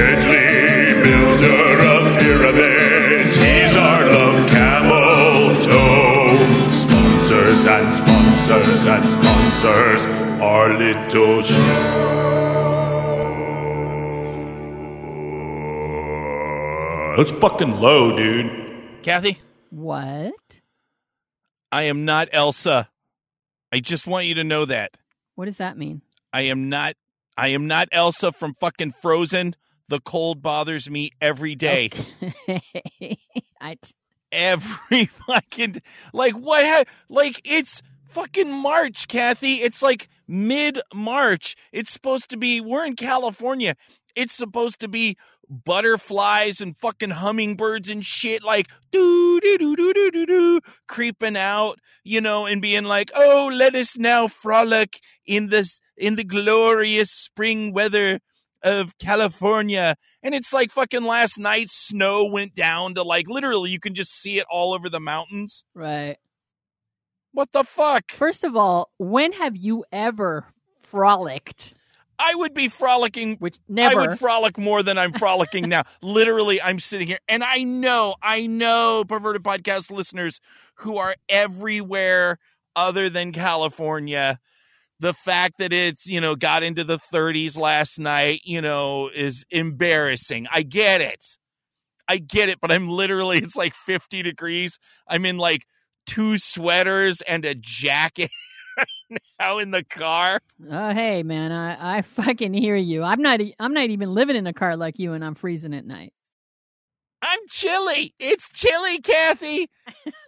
deadly builder of pyramids. He's our love camel toe. Sponsors and sponsors and sponsors our little show. That's fucking low, dude. Kathy, What? I am not Elsa. I just want you to know that. What does that mean? I am not I am not Elsa from fucking Frozen. The cold bothers me every day. Okay. I t- Every fucking like what ha- like it's fucking March, Kathy. It's like mid March. It's supposed to be we're in California. It's supposed to be butterflies and fucking hummingbirds and shit like doo doo doo doo doo doo doo creeping out, you know, and being like, "Oh, let us now frolic in this in the glorious spring weather of California." And it's like fucking last night snow went down to like literally you can just see it all over the mountains. right. What the fuck? First of all, when have you ever frolicked? I would be frolicking Which never. I would frolic more than I'm frolicking now. Literally, I'm sitting here, and I know, I know, perverted podcast listeners who are everywhere other than California. The fact that it's you know got into the 30s last night, you know, is embarrassing. I get it, I get it, but I'm literally it's like 50 degrees. I'm in like two sweaters and a jacket now in the car. oh, hey, man, I, I fucking hear you. I'm not. i'm not even living in a car like you, and I'm freezing at night. I'm chilly. It's chilly, Kathy.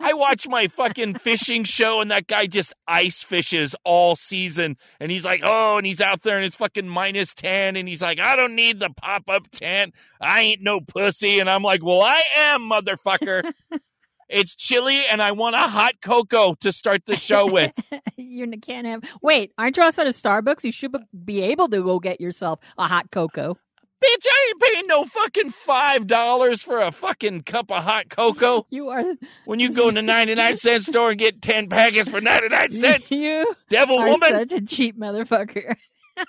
I watch my fucking fishing show and that guy just ice fishes all season. And he's like, oh, and he's out there and it's fucking minus 10. And he's like, I don't need the pop up tent. I ain't no pussy. And I'm like, well, I am, motherfucker. it's chilly and I want a hot cocoa to start the show with. you can't have. Wait, aren't you outside of Starbucks? You should be able to go get yourself a hot cocoa. Bitch, I ain't paying no fucking $5 for a fucking cup of hot cocoa. You are. When you go in the 99 cent store and get 10 packets for 99 cents, You devil are woman. such a cheap motherfucker.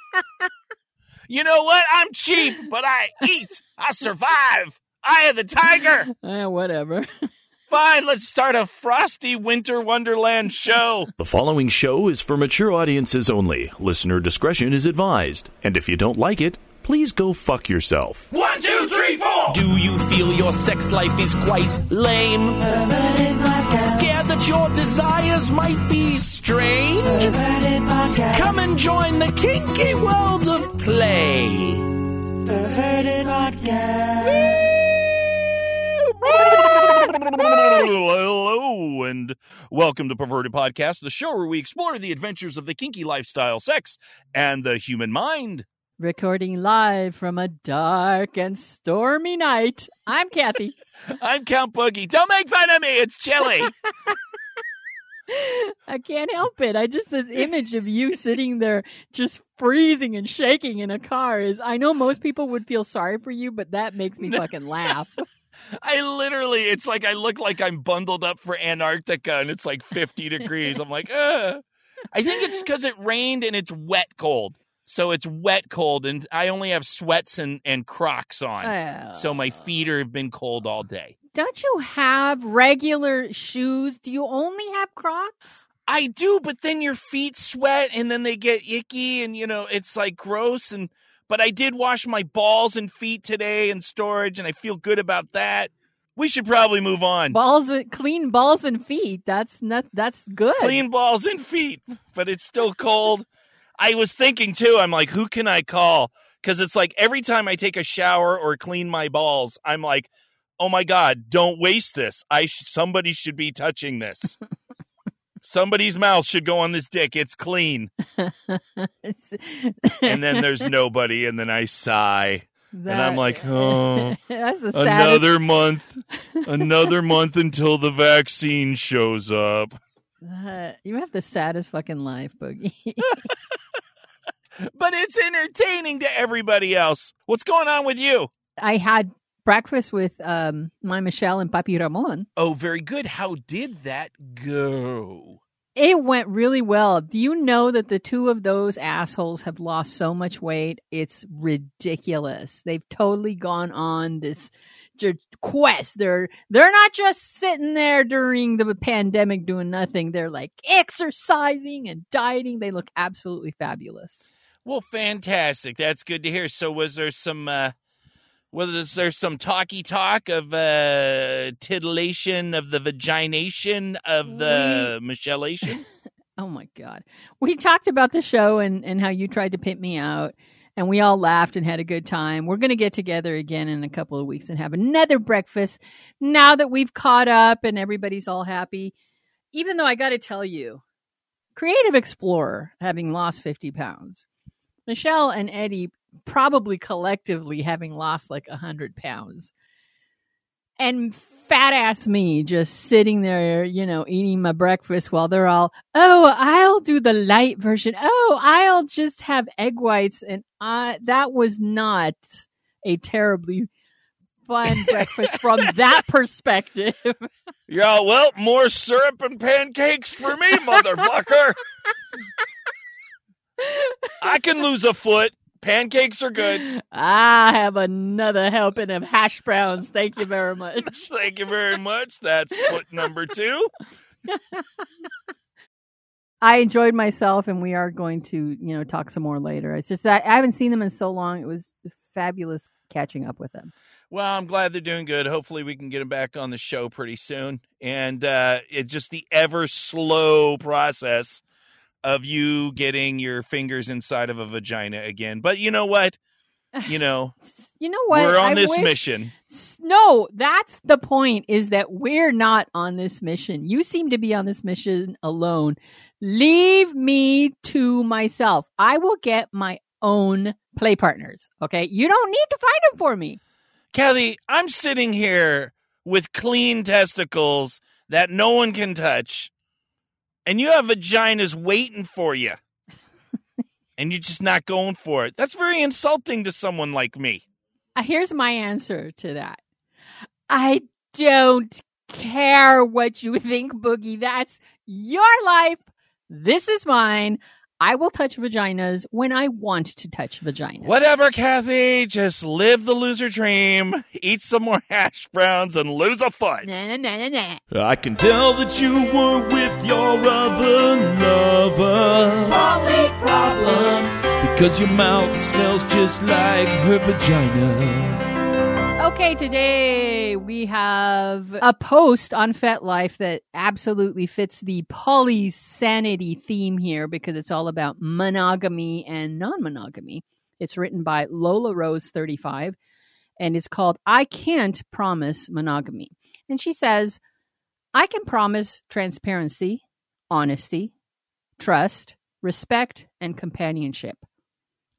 You know what? I'm cheap, but I eat. I survive. I am the tiger. Eh, whatever. Fine, let's start a frosty winter wonderland show. The following show is for mature audiences only. Listener discretion is advised. And if you don't like it, please go fuck yourself. One, two, three, four. Do you feel your sex life is quite lame? Scared that your desires might be strange? Come and join the kinky world of play. Perverted Podcast. Hello and welcome to Perverted Podcast, the show where we explore the adventures of the kinky lifestyle, sex, and the human mind. Recording live from a dark and stormy night. I'm Kathy. I'm Count Boogie. Don't make fun of me. It's chilly. I can't help it. I just this image of you sitting there just freezing and shaking in a car is I know most people would feel sorry for you, but that makes me fucking laugh. I literally, it's like I look like I'm bundled up for Antarctica and it's like 50 degrees. I'm like, uh. I think it's because it rained and it's wet cold. So it's wet cold and I only have sweats and, and Crocs on. Oh. So my oh. feet are, have been cold all day. Don't you have regular shoes? Do you only have Crocs? I do, but then your feet sweat and then they get icky and, you know, it's like gross. And, but I did wash my balls and feet today in storage and I feel good about that. We should probably move on. Balls, uh, clean balls and feet. That's not. That's good. clean balls and feet, but it's still cold. I was thinking too, I'm like, who can I call? Because it's like every time I take a shower or clean my balls, I'm like, oh my God, don't waste this. I sh- somebody should be touching this. Somebody's mouth should go on this dick. It's clean. And then there's nobody, and then I sigh. And I'm like, oh, that's the another month, another month until the vaccine shows up. Uh, you have the saddest fucking life, Boogie. but it's entertaining to everybody else. What's going on with you? I had breakfast with um my Michelle and Papi Ramon. Oh, very good. How did that go? It went really well. Do you know that the two of those assholes have lost so much weight? It's ridiculous. They've totally gone on this quest. They're they're not just sitting there during the pandemic doing nothing. They're like exercising and dieting. They look absolutely fabulous. Well, fantastic. That's good to hear. So, was there some? Uh, was there some talky talk of uh, titillation of the vagination of the Michelleation? Oh my god. We talked about the show and and how you tried to pimp me out and we all laughed and had a good time. We're going to get together again in a couple of weeks and have another breakfast now that we've caught up and everybody's all happy. Even though I got to tell you, Creative Explorer having lost 50 pounds, Michelle and Eddie probably collectively having lost like 100 pounds. And fat ass me just sitting there, you know, eating my breakfast while they're all, oh, I'll do the light version. Oh, I'll just have egg whites. And I, that was not a terribly fun breakfast from that perspective. Yeah, well, more syrup and pancakes for me, motherfucker. I can lose a foot. Pancakes are good. I have another helping of hash browns. Thank you very much. Thank you very much. That's foot number two. I enjoyed myself, and we are going to, you know, talk some more later. It's just that I haven't seen them in so long. It was fabulous catching up with them. Well, I'm glad they're doing good. Hopefully, we can get them back on the show pretty soon. And uh, it's just the ever slow process of you getting your fingers inside of a vagina again. But you know what? You know, You know what? we're on I this wish- mission. No, that's the point is that we're not on this mission. You seem to be on this mission alone. Leave me to myself. I will get my own play partners. Okay. You don't need to find them for me. Kelly, I'm sitting here with clean testicles that no one can touch, and you have vaginas waiting for you, and you're just not going for it. That's very insulting to someone like me. Uh, Here's my answer to that. I don't care what you think, Boogie. That's your life. This is mine. I will touch vaginas when I want to touch vaginas. Whatever, Kathy. Just live the loser dream, eat some more hash browns, and lose a foot. Nah, nah, nah, nah, nah. I can tell that you were with your other lover. Polly problems. Because your mouth smells just like her vagina. Okay, today we have a post on FetLife that absolutely fits the polysanity theme here because it's all about monogamy and non monogamy. It's written by Lola Rose 35 and it's called I Can't Promise Monogamy. And she says, I can promise transparency, honesty, trust, respect, and companionship.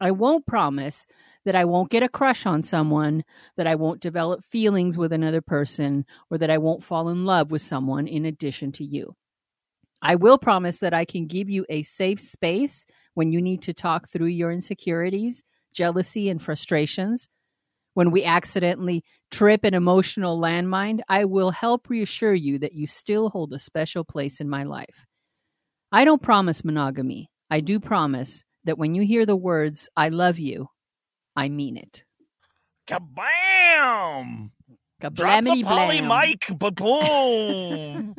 I won't promise that I won't get a crush on someone, that I won't develop feelings with another person, or that I won't fall in love with someone in addition to you. I will promise that I can give you a safe space when you need to talk through your insecurities, jealousy, and frustrations. When we accidentally trip an emotional landmine, I will help reassure you that you still hold a special place in my life. I don't promise monogamy. I do promise that when you hear the words, I love you, I mean it. Kabam! Drop the Kablamity poly mic, but boom.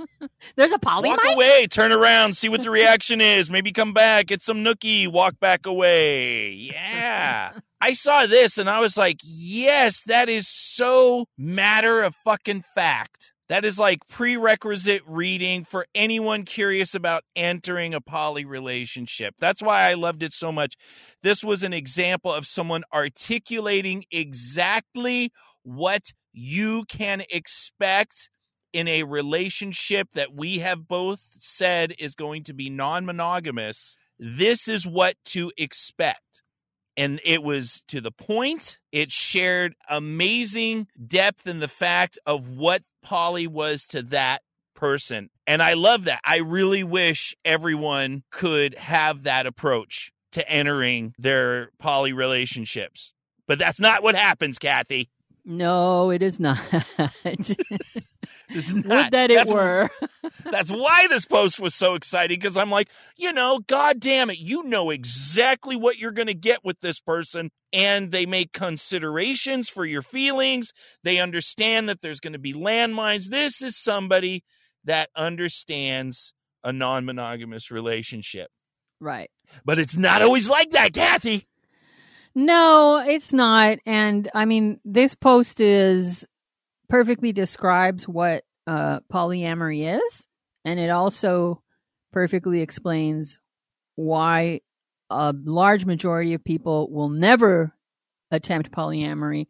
There's a poly walk mic? away, turn around, see what the reaction is. Maybe come back, get some nookie, walk back away. Yeah. I saw this and I was like, yes, that is so matter of fucking fact. That is like prerequisite reading for anyone curious about entering a poly relationship. That's why I loved it so much. This was an example of someone articulating exactly what you can expect in a relationship that we have both said is going to be non monogamous. This is what to expect. And it was to the point. It shared amazing depth in the fact of what poly was to that person. And I love that. I really wish everyone could have that approach to entering their poly relationships. But that's not what happens, Kathy. No, it is not. It's not. Would that it That's- were. That's why this post was so exciting because I'm like, you know, god damn it, you know exactly what you're going to get with this person. And they make considerations for your feelings. They understand that there's going to be landmines. This is somebody that understands a non monogamous relationship. right. But it's not always like that, Kathy. No, it's not. And I mean, this post is perfectly describes what uh, polyamory is, and it also perfectly explains why a large majority of people will never attempt polyamory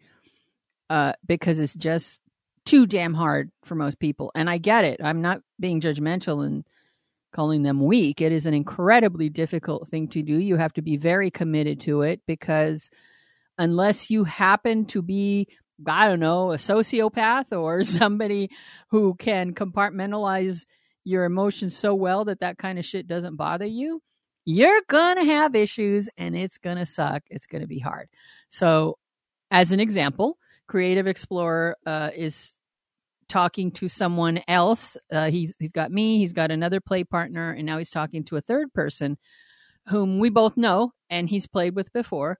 uh, because it's just too damn hard for most people. And I get it. I'm not being judgmental and calling them weak. It is an incredibly difficult thing to do. You have to be very committed to it because unless you happen to be, I don't know, a sociopath or somebody who can compartmentalize your emotions so well that that kind of shit doesn't bother you, you're going to have issues and it's going to suck. It's going to be hard. So, as an example, Creative Explorer uh, is talking to someone else. Uh, he's he's got me, he's got another play partner, and now he's talking to a third person whom we both know and he's played with before.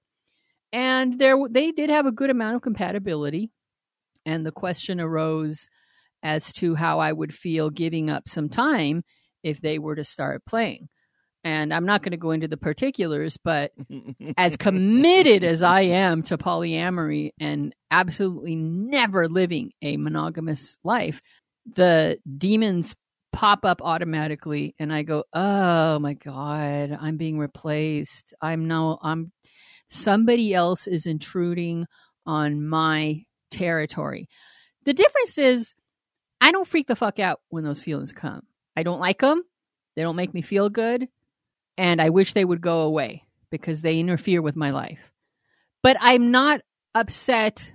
And there they did have a good amount of compatibility. And the question arose as to how I would feel giving up some time if they were to start playing. And I'm not going to go into the particulars, but as committed as I am to polyamory and absolutely never living a monogamous life, the demons pop up automatically and I go, "Oh my god, I'm being replaced. I'm now I'm somebody else is intruding on my territory." The difference is I don't freak the fuck out when those feelings come. I don't like them. They don't make me feel good and I wish they would go away because they interfere with my life. But I'm not upset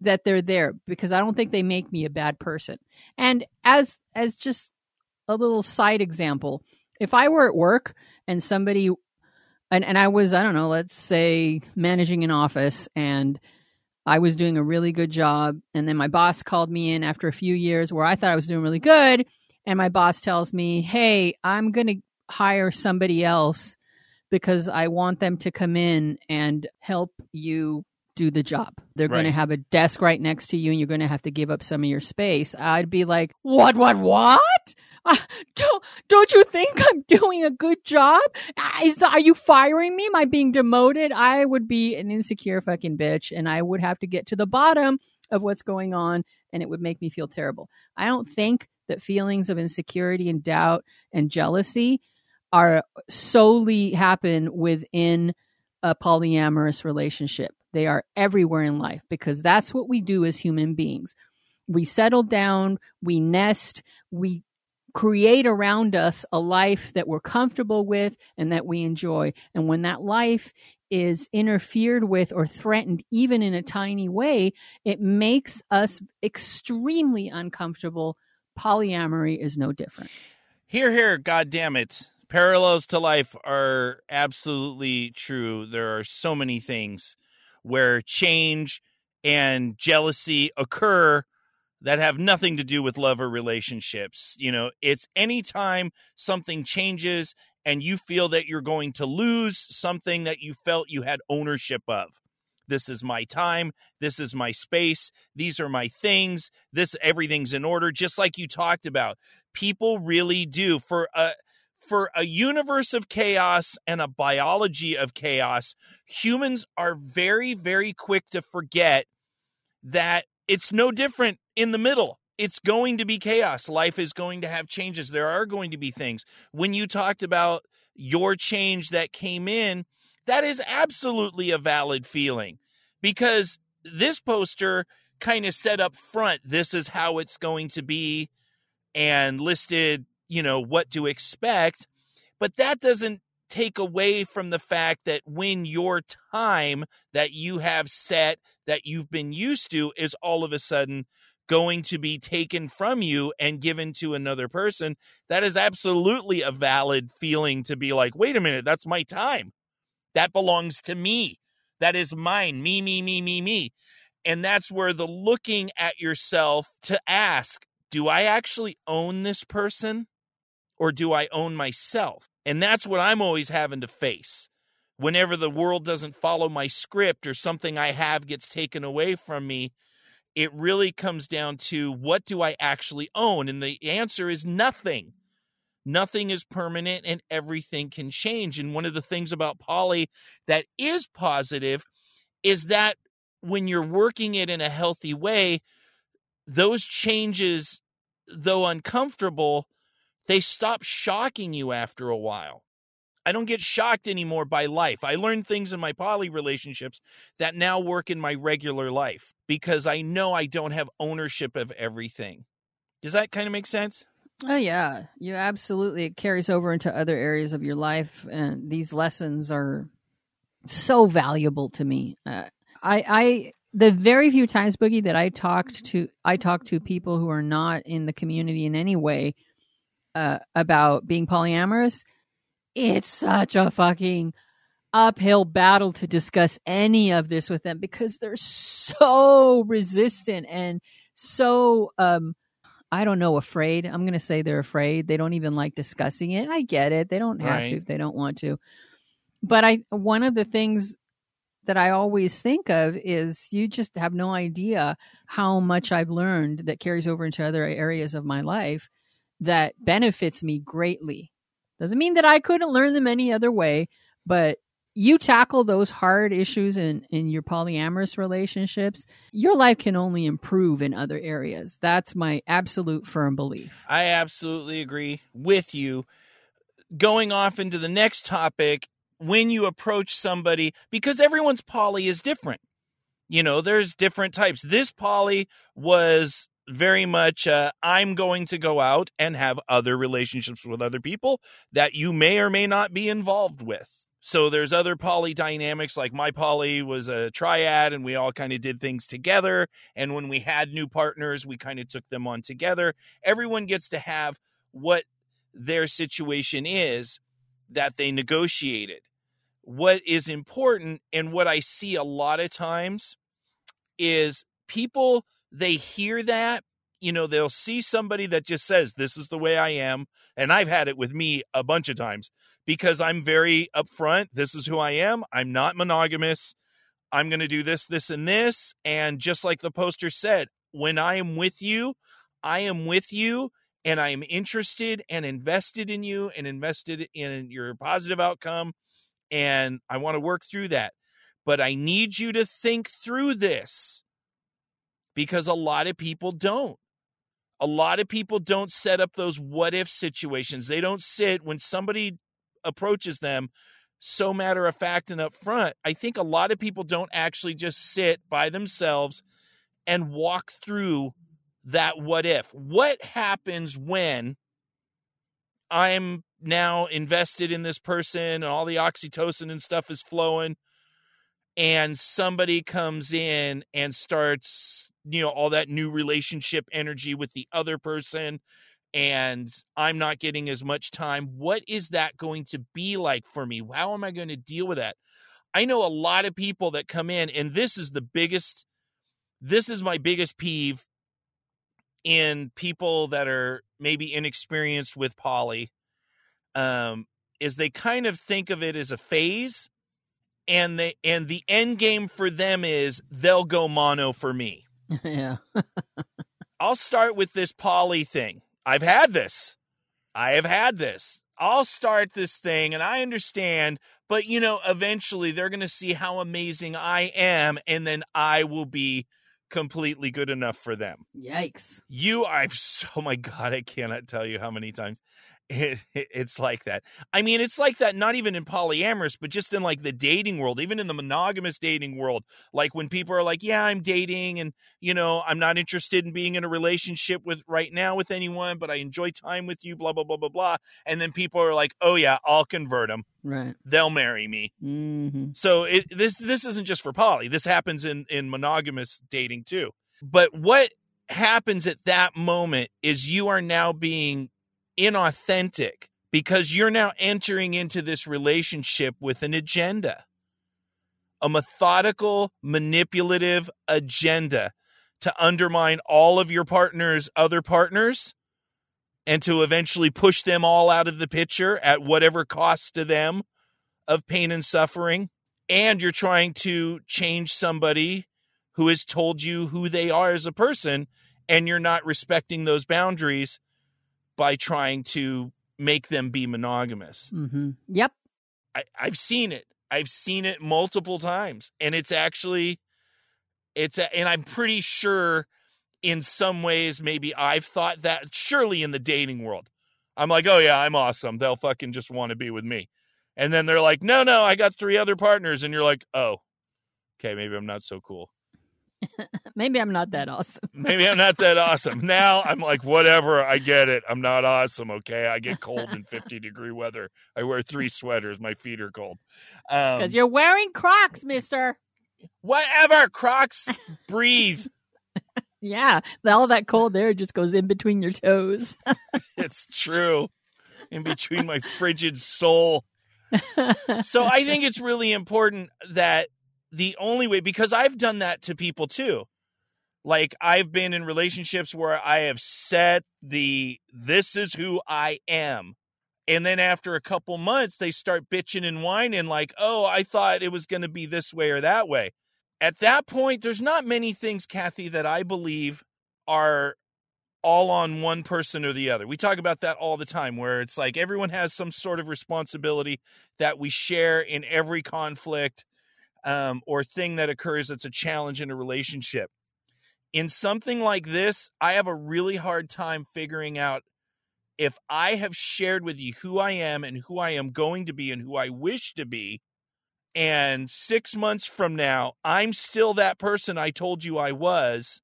that they're there because I don't think they make me a bad person. And as as just a little side example, if I were at work and somebody and, and I was, I don't know, let's say managing an office and I was doing a really good job and then my boss called me in after a few years where I thought I was doing really good and my boss tells me, "Hey, I'm going to hire somebody else because I want them to come in and help you do the job. They're going to have a desk right next to you and you're going to have to give up some of your space. I'd be like, "What what what? Uh, don't don't you think I'm doing a good job? Uh, Is are you firing me? Am I being demoted? I would be an insecure fucking bitch and I would have to get to the bottom of what's going on and it would make me feel terrible. I don't think that feelings of insecurity and doubt and jealousy are solely happen within a polyamorous relationship. They are everywhere in life because that's what we do as human beings. We settle down, we nest, we create around us a life that we're comfortable with and that we enjoy. And when that life is interfered with or threatened, even in a tiny way, it makes us extremely uncomfortable. Polyamory is no different. Here, here, God damn it. Parallels to life are absolutely true. There are so many things where change and jealousy occur that have nothing to do with love or relationships. You know, it's anytime something changes and you feel that you're going to lose something that you felt you had ownership of. This is my time. This is my space. These are my things. This everything's in order, just like you talked about. People really do for a for a universe of chaos and a biology of chaos. Humans are very, very quick to forget that it's no different in the middle. It's going to be chaos. Life is going to have changes. There are going to be things. When you talked about your change that came in, that is absolutely a valid feeling because this poster kind of set up front this is how it's going to be and listed, you know, what to expect. But that doesn't take away from the fact that when your time that you have set that you've been used to is all of a sudden going to be taken from you and given to another person, that is absolutely a valid feeling to be like, wait a minute, that's my time. That belongs to me. That is mine. Me, me, me, me, me. And that's where the looking at yourself to ask, do I actually own this person or do I own myself? And that's what I'm always having to face. Whenever the world doesn't follow my script or something I have gets taken away from me, it really comes down to what do I actually own? And the answer is nothing. Nothing is permanent and everything can change. And one of the things about poly that is positive is that when you're working it in a healthy way, those changes, though uncomfortable, they stop shocking you after a while. I don't get shocked anymore by life. I learn things in my poly relationships that now work in my regular life because I know I don't have ownership of everything. Does that kind of make sense? Oh yeah, you absolutely it carries over into other areas of your life, and these lessons are so valuable to me. Uh, I, I, the very few times, Boogie, that I talked to, I talked to people who are not in the community in any way uh, about being polyamorous. It's such a fucking uphill battle to discuss any of this with them because they're so resistant and so um I don't know, afraid. I'm going to say they're afraid. They don't even like discussing it. I get it. They don't have Right. to if they don't want to. But I one of the things that I always think of is you just have no idea how much I've learned that carries over into other areas of my life that benefits me greatly. Doesn't mean that I couldn't learn them any other way, but you tackle those hard issues in, in your polyamorous relationships, your life can only improve in other areas. That's my absolute firm belief. I absolutely agree with you. Going off into the next topic, when you approach somebody, because everyone's poly is different. You know, there's different types. This poly was very much uh, I'm going to go out and have other relationships with other people that you may or may not be involved with. So there's other poly dynamics like my poly was a triad and we all kind of did things together and when we had new partners we kind of took them on together. Everyone gets to have what their situation is that they negotiated. What is important and what I see a lot of times is people they hear that you know they'll see somebody that just says this is the way i am and i've had it with me a bunch of times because i'm very upfront this is who i am i'm not monogamous i'm going to do this this and this and just like the poster said when i am with you i am with you and i am interested and invested in you and invested in your positive outcome and i want to work through that but i need you to think through this because a lot of people don't. A lot of people don't set up those what if situations. They don't sit when somebody approaches them so matter of fact and upfront. I think a lot of people don't actually just sit by themselves and walk through that what if. What happens when I'm now invested in this person and all the oxytocin and stuff is flowing and somebody comes in and starts you know all that new relationship energy with the other person and i'm not getting as much time what is that going to be like for me? How am i going to deal with that? I know a lot of people that come in and this is the biggest this is my biggest peeve in people that are maybe inexperienced with poly um is they kind of think of it as a phase and they and the end game for them is they'll go mono for me. yeah. I'll start with this poly thing. I've had this. I have had this. I'll start this thing and I understand, but you know, eventually they're going to see how amazing I am and then I will be completely good enough for them. Yikes. You I've oh my god, I cannot tell you how many times it, it- it's like that. I mean, it's like that not even in polyamorous, but just in like the dating world, even in the monogamous dating world. Like when people are like, "Yeah, I'm dating and, you know, I'm not interested in being in a relationship with right now with anyone, but I enjoy time with you, blah blah blah blah blah." And then people are like, "Oh yeah, I'll convert them. Right. They'll marry me." hmm So it this this isn't just for poly. This happens in in monogamous dating too. But what happens at that moment is you are now being inauthentic because you're now entering into this relationship with an agenda. a methodical, manipulative agenda to undermine all of your partner's other partners and to eventually push them all out of the picture at whatever cost to them of pain and suffering. And you're trying to change somebody who has told you who they are as a person, and you're not respecting those boundaries by trying to make them be monogamous. Mm-hmm. Yep. I, I've seen it. I've seen it multiple times, and it's actually, it's a, and I'm pretty sure, in some ways, maybe I've thought that. Surely, in the dating world, I'm like, oh yeah, I'm awesome. They'll fucking just want to be with me, and then they're like, no, no, I got three other partners, and you're like, oh, okay, maybe I'm not so cool. Maybe I'm not that awesome. Maybe I'm not that awesome. Now I'm like, whatever, I get it. I'm not awesome, okay? I get cold in 50 degree weather. I wear three sweaters. My feet are cold. Um, Because you're wearing Crocs, mister. whatever, Crocs, breathe. Yeah, all that cold air just goes in between your toes. It's true. In between my frigid soul. So I think it's really important that the only way, because I've done that to people too. Like I've been in relationships where I have set the, this is who I am. And then after a couple months, they start bitching and whining, like, oh, I thought it was going to be this way or that way. At that point, there's not many things, Kathy, that I believe are all on one person or the other. We talk about that all the time, where it's like everyone has some sort of responsibility that we share in every conflict um, or thing that occurs that's a challenge in a relationship. In something like this, I have a really hard time figuring out if I have shared with you who I am and who I am going to be and who I wish to be. And six months from now, I'm still that person I told you I was,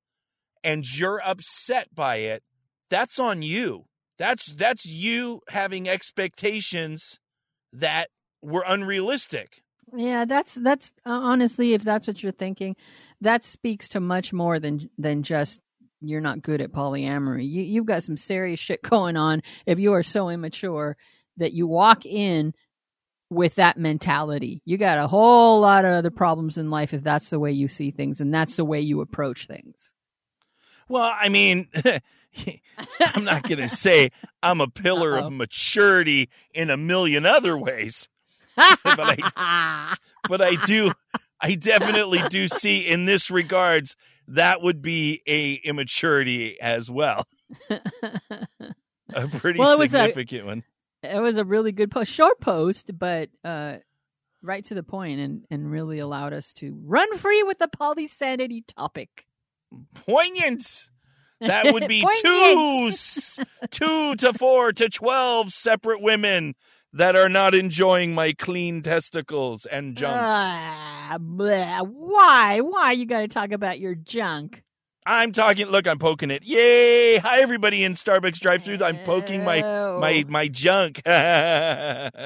and you're upset by it. That's on you. That's that's you having expectations that were unrealistic. Yeah, that's that's uh, honestly, if that's what you're thinking, that speaks to much more than than just you're not good at polyamory. You you've got some serious shit going on if you are so immature that you walk in with that mentality. You got a whole lot of other problems in life if that's the way you see things and that's the way you approach things. Well, I mean, I'm not going to say I'm a pillar Uh-oh. of maturity in a million other ways, but I but I do I definitely do see in this regards that would be a immaturity as well. A pretty Well, it was a- significant one. it was a really good post, short post, but uh, right to the point, and and really allowed us to run free with the polysanity topic. Poignant. That would be two two to four to twelve separate women that are not enjoying my clean testicles and junk. Ah, bleh. Why? Why you got to talk about your junk? I'm talking. Look, I'm poking it. Yay! Hi, everybody in Starbucks drive-through. I'm poking my my my junk. At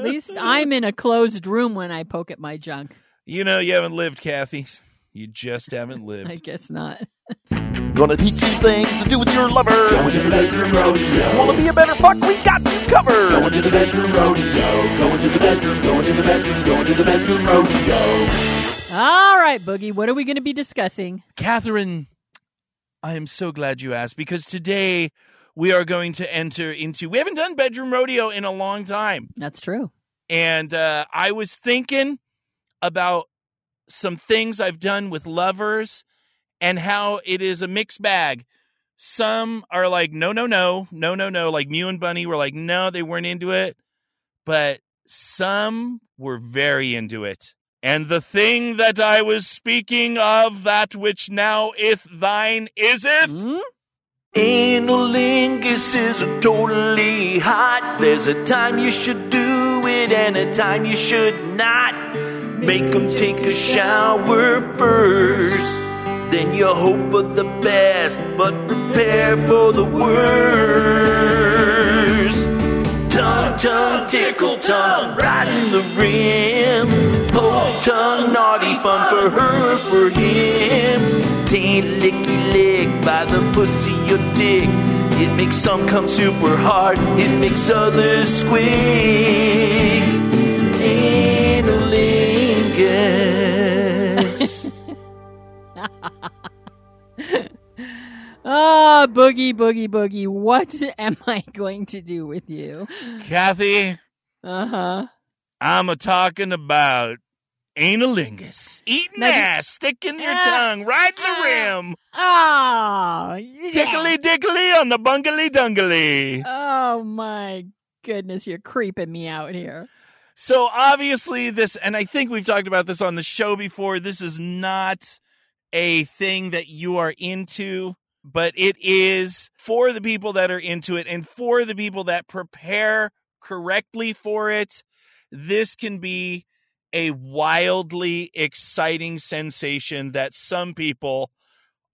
least I'm in a closed room when I poke at my junk. You know, you haven't lived, Kathy. You just haven't lived. I guess not. Gonna teach you things to do with your lover. Going to the bedroom rodeo. Wanna be a better fuck? We got you covered. Going to the bedroom rodeo. Going to the bedroom. Going to the bedroom. Going to the bedroom rodeo. All right, Boogie. What are we going to be discussing? Catherine, I am so glad you asked because today we are going to enter into. We haven't done bedroom rodeo in a long time, That's true. and uh, I was thinking about some things I've done with lovers and how it is a mixed bag. Some are like, no, no, no, no, no, no. Like Mew and Bunny were like, no, they weren't into it. But some were very into it. And the thing that I was speaking of, that which now is thine, is it? Hmm? Analingus is totally hot. There's a time you should do it and a time you should not. Make them take a shower first. Then you hope for the best, but prepare for the worst. Tongue, tongue, tickle tongue, right in the rim. Poke tongue, naughty fun for her, for him. Taint licky lick by the pussy or dick. It makes some come super hard, it makes others squeak. Analingus. analingus. Ah, boogie, boogie, boogie. What am I going to do with you? Kathy, Uh huh. I'm a talking about analingus. Eating Now, do- ass, sticking your Ah, tongue right in the ah. rim. Oh, yeah. Tickly dickly on the bungly dungly. Oh my goodness, you're creeping me out here. So obviously this and I think we've talked about this on the show before. This is not a thing that you are into, but it is for the people that are into it and for the people that prepare correctly for it. This can be a wildly exciting sensation that some people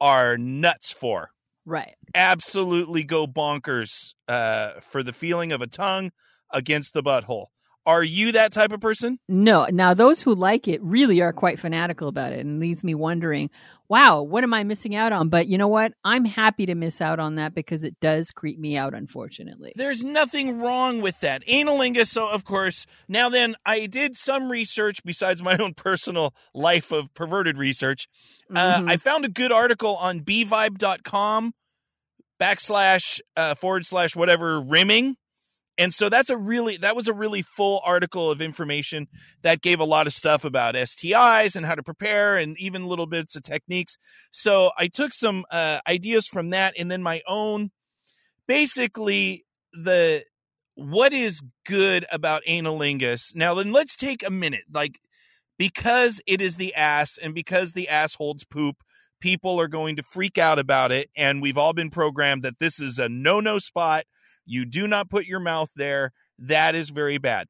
are nuts for. Right. Absolutely go bonkers uh, for the feeling of a tongue against the butthole. Are you that type of person? No, now those who like it really are quite fanatical about it and leaves me wondering, wow, what am I missing out on? But you know what? I'm happy to miss out on that because it does creep me out, unfortunately. There's nothing wrong with that. Analingus, so of course, now then, I did some research besides my own personal life of perverted research. Uh, Mhm. I found a good article on bvibe.com backslash uh, forward slash whatever rimming. And so that's a really that was a really full article of information that gave a lot of stuff about STIs and how to prepare and even little bits of techniques. So I took some uh, ideas from that and then my own basically the what is good about analingus. Now then let's take a minute like because it is the ass and because the ass holds poop people are going to freak out about it and we've all been programmed that this is a no-no spot you do not put your mouth there. That is very bad.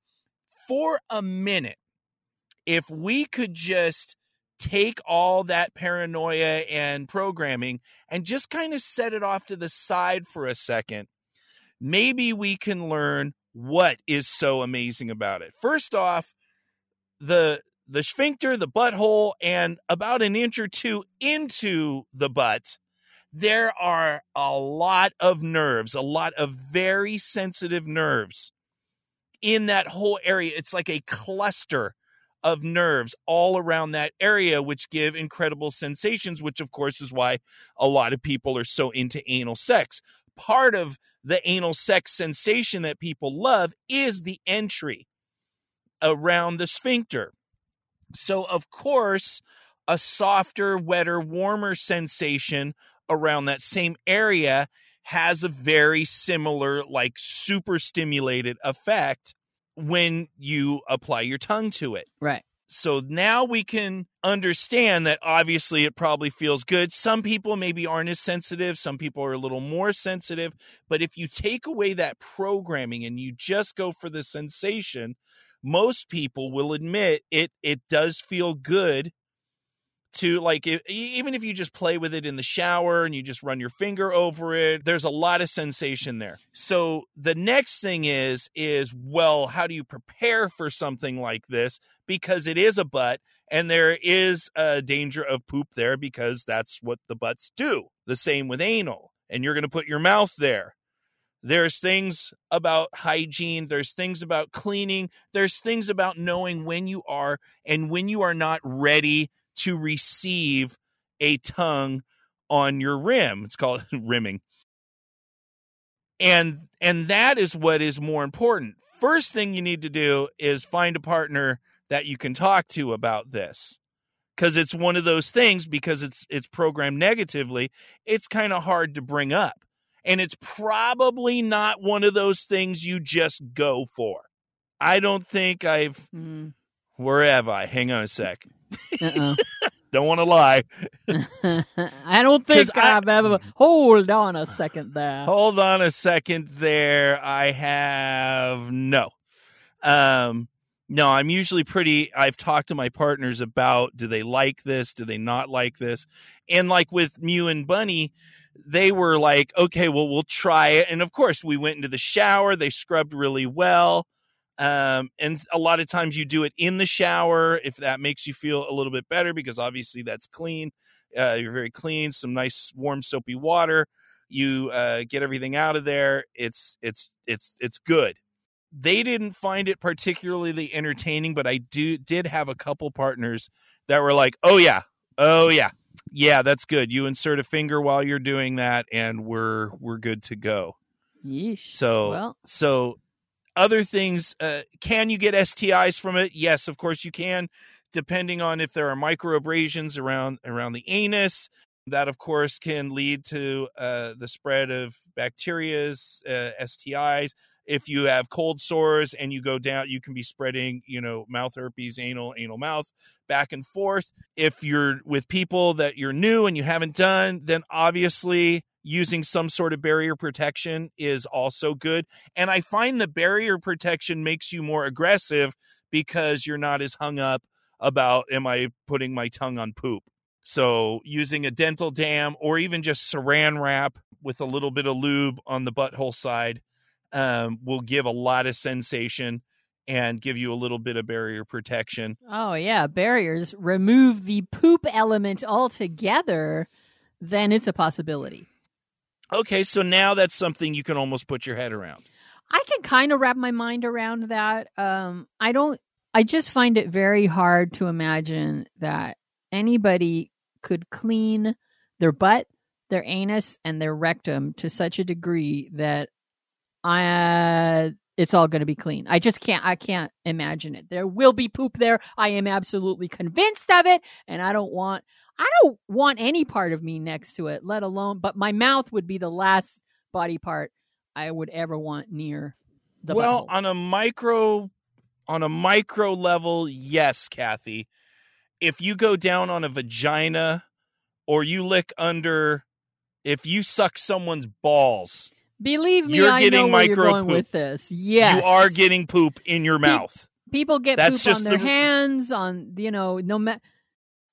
For a minute if we could just take all that paranoia and programming and just kind of set it off to the side for a second maybe we can learn what is so amazing about it. First off the the sphincter, the butthole, and about an inch or two into the butt, there are a lot of nerves, a lot of very sensitive nerves in that whole area. It's like a cluster of nerves all around that area, which give incredible sensations, which, of course, is why a lot of people are so into anal sex. Part of the anal sex sensation that people love is the entry around the sphincter. So, of course, a softer, wetter, warmer sensation around that same area has a very similar, like super stimulated effect when you apply your tongue to it. Right. So now we can understand that obviously it probably feels good. Some people maybe aren't as sensitive, some people are a little more sensitive. But if you take away that programming and you just go for the sensation, most people will admit it it does feel good to like e- even if you just play with it in the shower and you just run your finger over it there's a lot of sensation there so the next thing is is well how do you prepare for something like this because it is a butt and there is a danger of poop there because that's what the butts do the same with anal and you're going to put your mouth there there's things about hygiene. There's things about cleaning. There's things about knowing when you are and when you are not ready to receive a tongue on your rim. It's called rimming. And and that is what is more important. First thing you need to do is find a partner that you can talk to about this. Cuz it's one of those things because it's it's programmed negatively, it's kind of hard to bring up and it's probably not one of those things you just go for. I don't think I've. Mm. Where have I? Hang on a sec. Uh-uh. Don't want to lie. I don't think I- I've ever. Hold on a second there. Hold on a second there. I have no. Um, no, I'm usually pretty. I've talked to my partners about do they like this? Do they not like this? And like with Mew and Bunny, they were like, okay, well, we'll try it. And of course, we went into the shower. They scrubbed really well. Um, and a lot of times you do it in the shower if that makes you feel a little bit better because obviously that's clean. Uh, you're very clean. Some nice warm soapy water. You uh, get everything out of there. It's it's it's it's good. they didn't find it particularly entertaining, but I do did have a couple partners that were like, "Oh yeah, oh yeah, yeah, that's good. You insert a finger while you're doing that, and we're we're good to go." Yeesh. So well, so other things, uh, can you get STIs from it? Yes, of course you can, depending on if there are microabrasions around around the anus. That of course can lead to uh, the spread of bacterias, uh, STIs. If you have cold sores and you go down, you can be spreading, you know, mouth herpes, anal, anal mouth, back and forth. If you're with people that you're new and you haven't done, then obviously using some sort of barrier protection is also good. And I find the barrier protection makes you more aggressive because you're not as hung up about am I putting my tongue on poop. So using a dental dam or even just saran wrap with a little bit of lube on the butthole side um, will give a lot of sensation and give you a little bit of barrier protection. oh yeah, barriers remove the poop element altogether, then it's a possibility. Okay, so now that's something you can almost put your head around. I can kind of wrap my mind around that. Um, I don't. I just find it very hard to imagine that anybody could clean their butt, their anus, and their rectum to such a degree that I uh, it's all going to be clean. I just can't. I can't imagine it. There will be poop there. I am absolutely convinced of it, and I don't want. I don't want any part of me next to it, let alone. But my mouth would be the last body part I would ever want near the well, butthole. on a micro on a micro level, yes, Kathy. If you go down on a vagina or you lick under if you suck someone's balls, Believe me, You're I getting know where you're going poop. with this. Yes, you are getting poop in your mouth. people get That's poop just on their the- hands, on you know, no matter.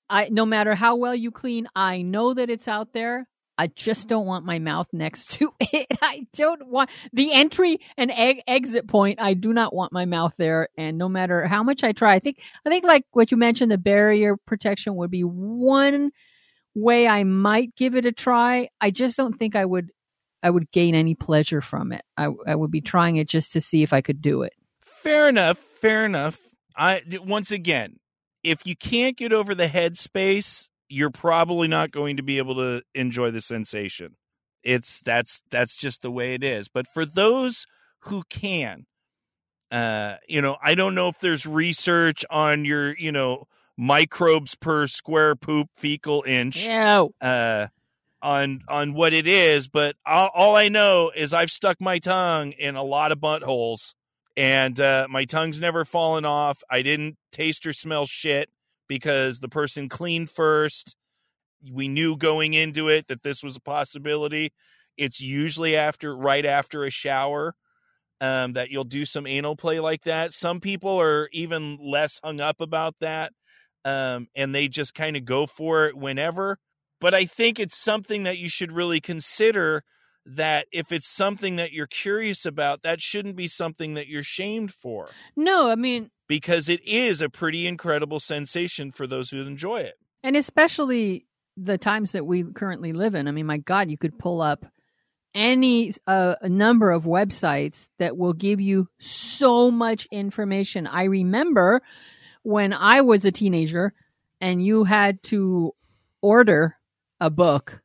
I no matter how well you clean, I know that it's out there. I just don't want my mouth next to it. I don't want the entry and egg exit point. I do not want my mouth there. And no matter how much I try, I think I think like what you mentioned, the barrier protection would be one way I might give it a try. I just don't think I would I would gain any pleasure from it. I I would be trying it just to see if I could do it. Fair enough. Fair enough. I once again, if you can't get over the headspace, you're probably not going to be able to enjoy the sensation. It's that's that's just the way it is. But for those who can, uh, you know, I don't know if there's research on your, you know, microbes per square poop fecal inch Yeah. uh, on on what it is, but all, all I know is I've stuck my tongue in a lot of buttholes, and uh, my tongue's never fallen off. I didn't taste or smell shit because the person cleaned first. We knew going into it that this was a possibility. It's usually after, right after a shower, um, that you'll do some anal play like that. Some people are even less hung up about that, um, and they just kind of go for it whenever but I think it's something that you should really consider that if it's something that you're curious about, that shouldn't be something that you're shamed for No, I mean, because it is a pretty incredible sensation for those who enjoy it. and especially the times that we currently live in. I mean, my God, you could pull up any uh, a number of websites that will give you so much information. I remember when I was a teenager and you had to order a book.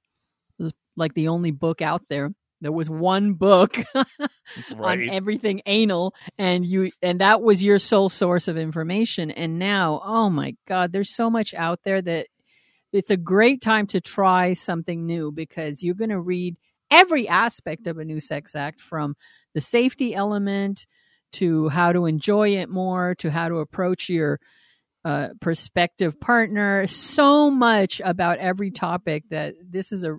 It was like the only book out there. There was one book on everything anal and you and that was your sole source of information and now oh my god there's so much out there that it's a great time to try something new because you're going to read every aspect of a new sex act from the safety element to how to enjoy it more to how to approach your uh, prospective partner so much about every topic that this is a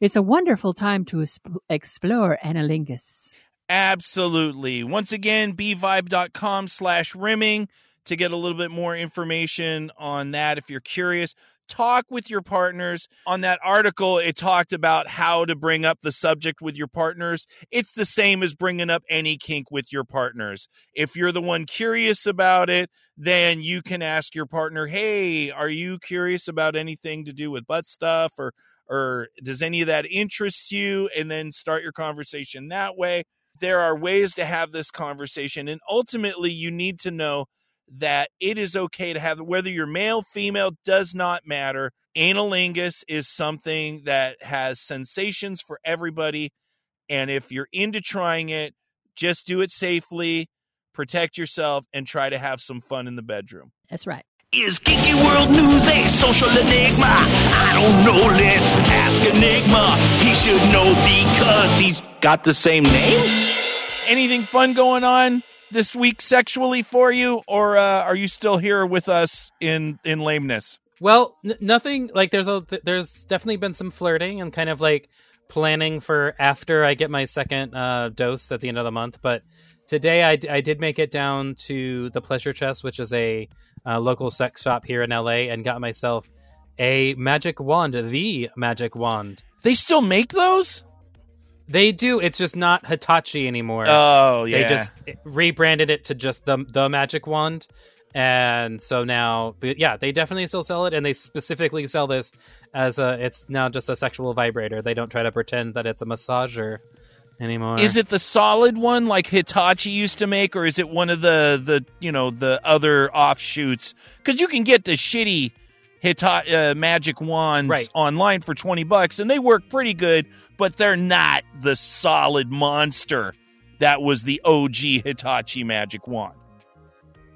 it's a wonderful time to explore analingus Absolutely. Once again, bvibe.com slash rimming to get a little bit more information on that if you're curious. Talk with your partners. On that article, it talked about how to bring up the subject with your partners. It's the same as bringing up any kink with your partners. If you're the one curious about it, then you can ask your partner, hey, are you curious about anything to do with butt stuff or or does any of that interest you and then start your conversation that way there are ways to have this conversation and ultimately you need to know that it is okay to have whether you're male female does not matter analingus is something that has sensations for everybody and if you're into trying it just do it safely protect yourself and try to have some fun in the bedroom That's right. Is Geeky World News a social enigma? I don't know, let's ask Enigma. He should know because he's got the same name? anything fun going on this week sexually for you or uh, are you still here with us in in lameness Well, n- nothing like there's a th- there's definitely been some flirting and kind of like planning for after I get my second uh, dose at the end of the month. But today I, d- I did make it down to the Pleasure Chest, which is a uh, local sex shop here in LA, and got myself a magic wand, the magic wand. they still make those They do. It's just not Hitachi anymore. oh yeah They just rebranded it to just the the magic wand. And so now, yeah, they definitely still sell it, and they specifically sell this as a. It's now just a sexual vibrator. They don't try to pretend that it's a massager anymore. is it the solid one like hitachi used to make or is it one of the the you know the other offshoots because you can get the shitty Hitachi uh, magic wands Right. online for 20 bucks and they work pretty good but they're not the solid monster that was the og hitachi magic wand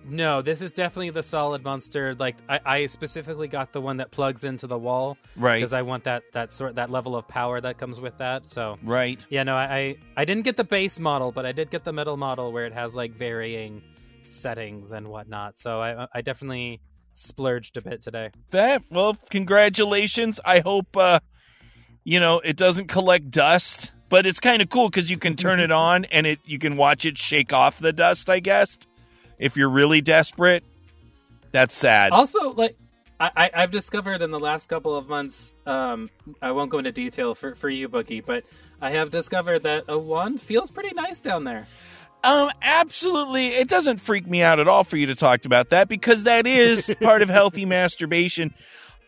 No, this is definitely the solid monster. Like I, I specifically got the one that plugs into the wall right because I want that that sort that level of power that comes with that. So right yeah, no, I, I I didn't get the base model, but I did get the middle model where it has like varying settings and whatnot. So I I definitely splurged a bit today. that well congratulations i hope uh you know it doesn't collect dust but it's kind of cool because you can turn it on and it you can watch it shake off the dust i guess if you're really desperate that's sad Also, like I, I've discovered in the last couple of months, um, I won't go into detail for for you, Bookie, but I have discovered that a wand feels pretty nice down there. Um absolutely it doesn't freak me out at all for you to talk about that because that is part of healthy masturbation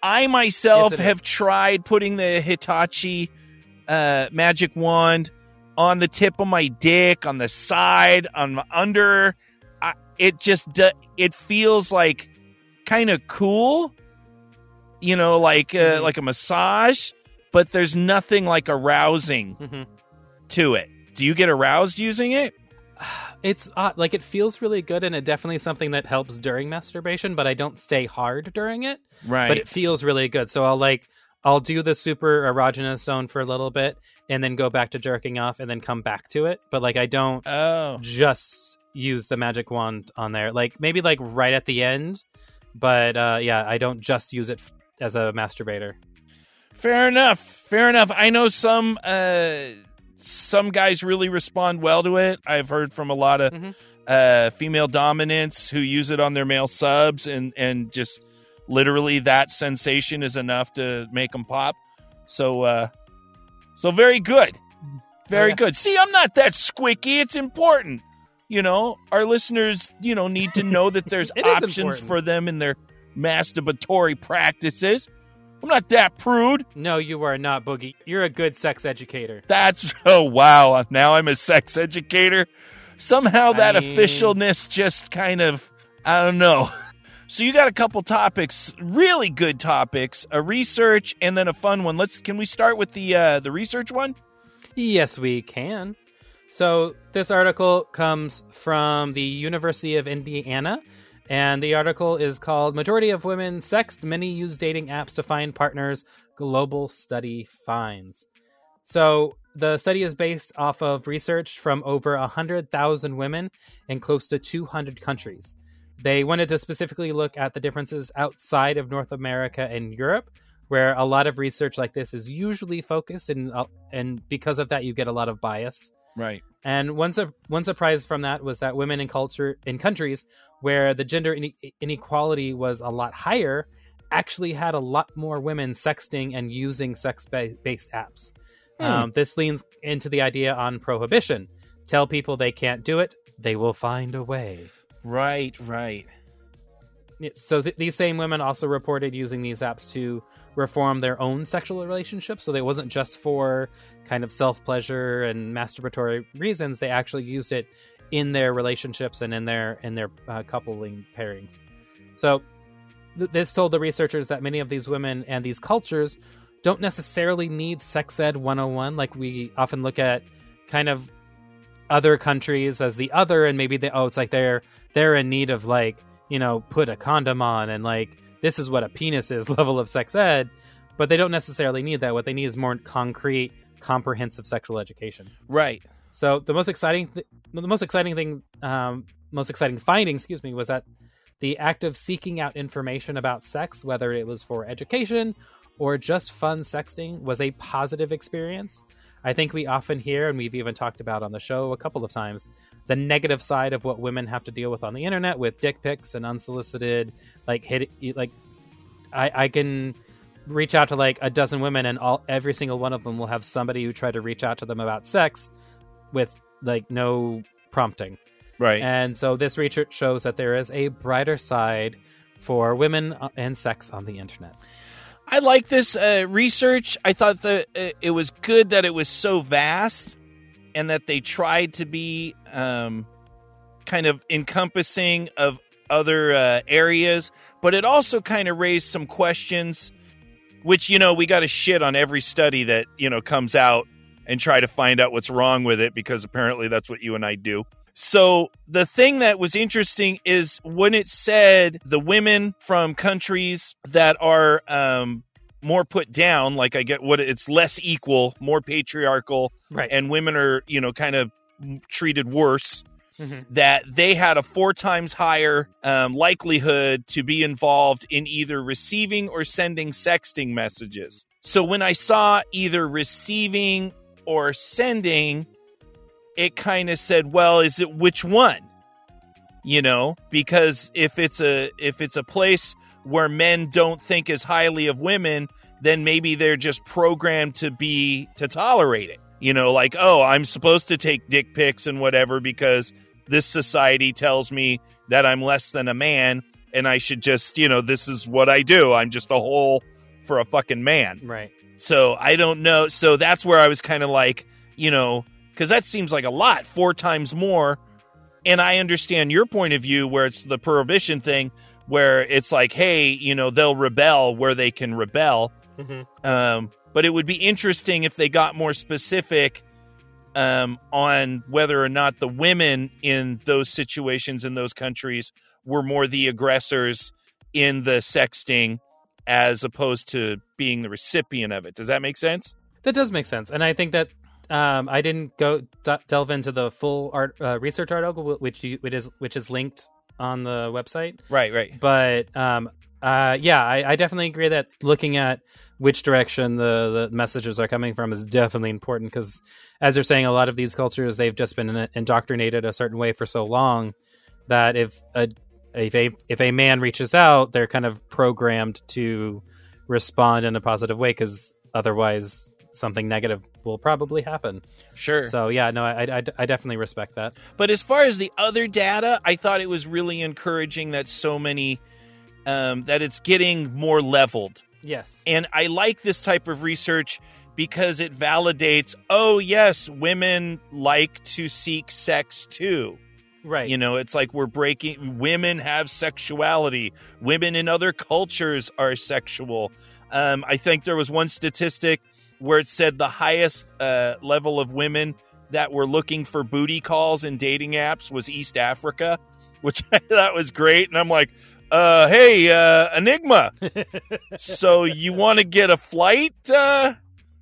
i myself Yes, have is. tried putting the hitachi uh magic wand on the tip of my dick on the side on my under I, it just it feels like kind of cool you know like uh, Mhm. like a massage but there's nothing like arousing Mhm. to it do you get aroused using it It's odd. Like it feels really good, and it definitely something that helps during masturbation. But I don't stay hard during it. right But it feels really good. So I'll like I'll do the super erogenous zone for a little bit, and then go back to jerking off, and then come back to it. But like I don't oh just use the magic wand on there. Like maybe like right at the end, but uh, yeah, I don't just use it f- as a masturbator. Fair enough. Fair enough. I know some uh some guys really respond well to it. I've heard from a lot of Mhm. uh female dominants who use it on their male subs and and just literally that sensation is enough to make them pop. So uh so very good. Very Oh, yeah. good. See, I'm not that squicky. It's important. You know, our listeners, you know, need to know that there's options for them in their masturbatory practices. I'm not that prude. No, you are not Boogie. You're a good sex educator. That's oh wow! Now I'm a sex educator. Somehow that I mean- officialness just kind of I don't know. So you got a couple topics, really good topics, a research and then a fun one. Let's can we start with the uh the research one? Yes, we can. So, this article comes from the University of Indiana, and the article is called Majority of Women Sexed, Many Use Dating Apps to Find Partners, Global Study Finds. So, the study is based off of research from over 100,000 women in close to 200 countries. They wanted to specifically look at the differences outside of North America and Europe, where a lot of research like this is usually focused, and uh, and because of that, you get a lot of bias. Right. And one su- one surprise from that was that women in culture in countries where the gender ine- inequality was a lot higher actually had a lot more women sexting and using sex based apps. Hmm. Um, this leans into the idea on prohibition. Tell people they can't do it, they will find a way. Right, right. So th- these same women also reported using these apps to reform their own sexual relationships. So it wasn't just for kind of self pleasure and masturbatory reasons. They actually used it in their relationships and in their in their uh, coupling pairings. So th- this told the researchers that many of these women and these cultures don't necessarily need sex ed 101 like we often look at kind of other countries as the other and maybe they oh it's like they're they're in need of like you know put a condom on and like this is what a penis is level of sex ed but they don't necessarily need that what they need is more concrete comprehensive sexual education Right. so the most exciting, th- the most exciting thing, um, most exciting finding, excuse me, was that the act of seeking out information about sex, whether it was for education or just fun sexting, was a positive experience. I think we often hear, and we've even talked about on the show a couple of times, the negative side of what women have to deal with on the internet with dick pics and unsolicited, like hit, like I, I can reach out to like a dozen women, and all every single one of them will have somebody who tried to reach out to them about sex with like no prompting. Right. And so this research shows that there is a brighter side for women uh, and sex on the internet. I like this uh, research. I thought that uh, it was good that it was so vast and that they tried to be um, kind of encompassing of other uh, areas, but it also kind of raised some questions, which, you know, we got to shit on every study that, you know, comes out and try to find out what's wrong with it because apparently that's what you and I do. So the thing that was interesting is when it said the women from countries that are um, more put down, like I get what it's less equal, more patriarchal, Right. and women are you know kind of treated worse. Mhm. That they had a four times higher um, likelihood to be involved in either receiving or sending sexting messages. So when I saw either receiving or sending, it kind of said, well, is it which one? You know, because if it's a if it's a place where men don't think as highly of women, then maybe they're just programmed to be to tolerate it. You know, like, oh, I'm supposed to take dick pics and whatever because this society tells me that I'm less than a man and I should just, you know, this is what I do. I'm just a hole for a fucking man. Right. So I don't know. So that's where I was kind of like, you know, because that seems like a lot, four times more. And I understand your point of view where it's the prohibition thing, where it's like, hey, you know, they'll rebel where they can rebel. Mhm. Um, but it would be interesting if they got more specific um, on whether or not the women in those situations in those countries were more the aggressors in the sexting as opposed to being the recipient of it. Does that make sense? That does make sense, and I think that um, I didn't go d- delve into the full art uh, research article, which you, which is which is linked on the website. Right, right. But um, uh, yeah, I, I definitely agree that looking at which direction the, the messages are coming from is definitely important because, as you're saying, a lot of these cultures they've just been indoctrinated a certain way for so long that if a if a if a man reaches out, they're kind of programmed to respond in a positive way because otherwise something negative will probably happen. Sure. So yeah, no, I, I, I definitely respect that. But as far as the other data, I thought it was really encouraging that so many um, that it's getting more leveled. Yes. And I like this type of research because it validates, oh yes, women like to seek sex too. Right. You know, it's like we're breaking women have sexuality. Women in other cultures are sexual. Um, I think there was one statistic where it said the highest uh, level of women that were looking for booty calls in dating apps was East Africa, which I thought was great. And I'm like, uh, hey, uh, Enigma. so you want to get a flight? Uh,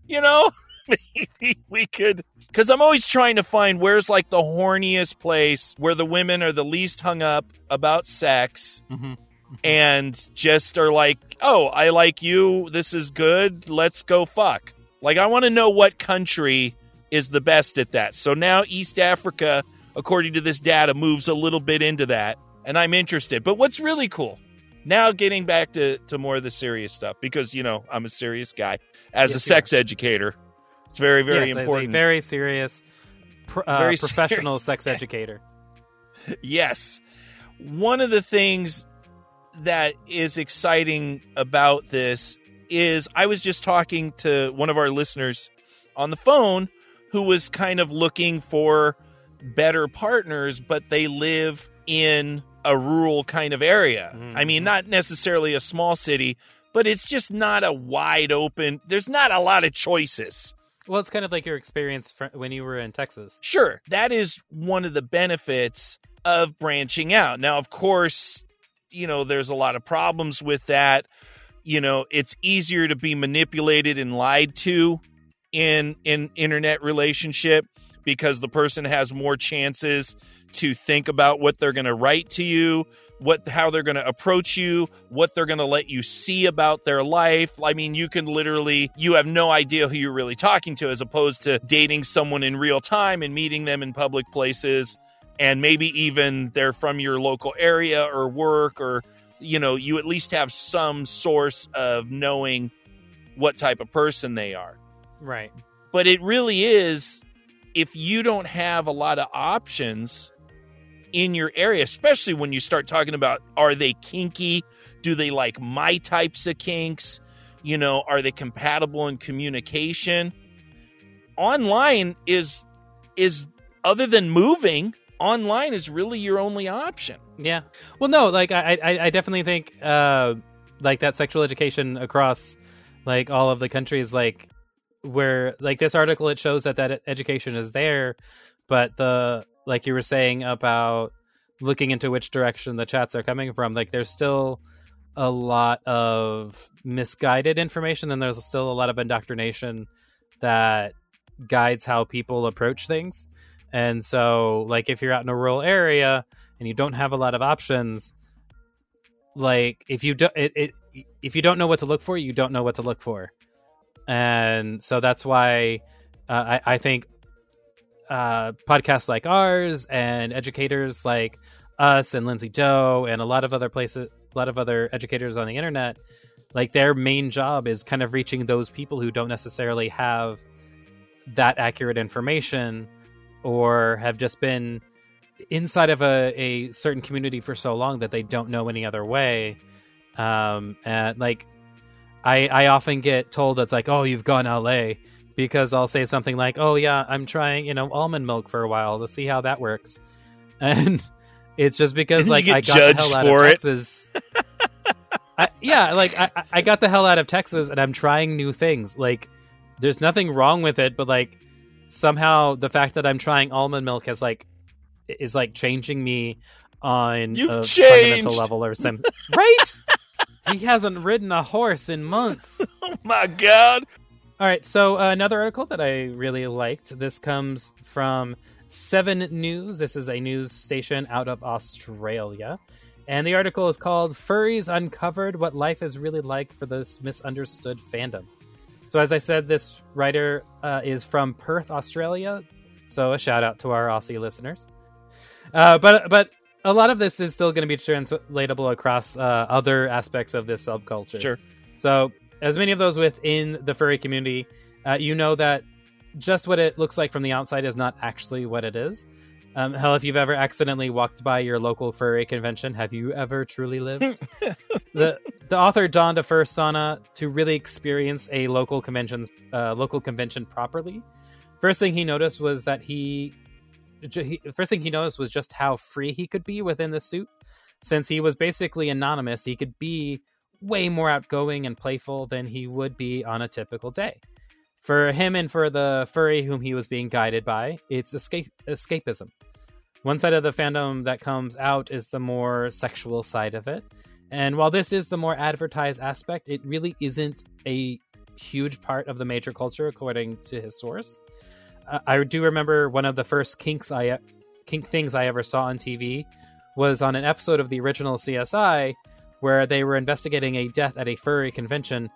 you know, maybe we could. Because I'm always trying to find where's like the horniest place where the women are the least hung up about sex Mhm. and just are like, oh, I like you. This is good. Let's go fuck. Like, I want to know what country is the best at that. So now East Africa, according to this data, moves a little bit into that. And I'm interested. But what's really cool, now getting back to, to more of the serious stuff, because, you know, I'm a serious guy. As a Yes, you sex educator, it's very, very Yes, a important. very serious, uh, Very professional sex educator. yes. One of the things that is exciting about this is I was just talking to one of our listeners on the phone who was kind of looking for better partners, but they live in a rural kind of area. I mean, Mhm. not necessarily a small city, but it's just not a wide open. There's not a lot of choices. Well, it's kind of like your experience when you were in Texas. Sure, that is one of the benefits of branching out. Now, of course, you know, there's a lot of problems with that. You know, it's easier to be manipulated and lied to in in internet relationship because the person has more chances to think about what they're going to write to you, what how they're going to approach you, what they're going to let you see about their life. I mean, you can literally you have no idea who you're really talking to as opposed to dating someone in real time and meeting them in public places and maybe even they're from your local area or work or you know, you at least have some source of knowing what type of person they are Right. but it really is if you don't have a lot of options in your area especially when you start talking about are they kinky? Do they like my types of kinks? You know are they compatible in communication? Online is is other than moving online is really your only option. Yeah. Well, no, like I, I, I definitely think, uh, like that sexual education across, like all of the countries, like where, like this article, it shows that that education is there, but the, like you were saying about looking into which direction the chats are coming from, like there's still a lot of misguided information, and there's still a lot of indoctrination that guides how people approach things. And so, like, if you're out in a rural area and you don't have a lot of options, like if you do, it, it if you don't know what to look for, you don't know what to look for, and so that's why uh, I, I think uh, podcasts like ours and educators like us and Lindsey Doe and a lot of other places, a lot of other educators on the internet, like their main job is kind of reaching those people who don't necessarily have that accurate information or have just been inside of a, a certain community for so long that they don't know any other way. Um, and like, I I often get told that's like, oh, you've gone LA because I'll say something like, oh yeah, I'm trying you know almond milk for a while to see how that works, and it's just because like I got the hell out of it. Texas. I, yeah, like I, I- I got the hell out of Texas and I'm trying new things. Like, there's nothing wrong with it, but like somehow the fact that I'm trying almond milk has like is like changing me on You've a changed. fundamental level or something. right? He hasn't ridden a horse in months. oh my god All right, so uh, another article that I really liked. This comes from Seven News. This is a news station out of Australia. And the article is called Furries Uncovered What Life is Really Like for This Misunderstood Fandom. So, as I said, this writer uh, is from Perth, Australia. So, a shout out to our Aussie listeners. Uh, but, but a lot of this is still going to be translatable across uh, other aspects of this subculture. Sure. So, as many of those within the furry community, uh, you know that just what it looks like from the outside is not actually what it is. Um, hell, if you've ever accidentally walked by your local furry convention, have you ever truly lived? the the author donned a fursona to really experience a local convention's uh, local convention properly. First thing he noticed was that he, he first thing he noticed was just how free he could be within the suit. Since he was basically anonymous, he could be way more outgoing and playful than he would be on a typical day. For him and for the furry whom he was being guided by, it's escape- escapism. One side of the fandom that comes out is the more sexual side of it. And while this is the more advertised aspect, it really isn't a huge part of the major culture, according to his source. I do remember one of the first kinks I kink things I ever saw on TV was on an episode of the original CSI where they were investigating a death at a furry convention,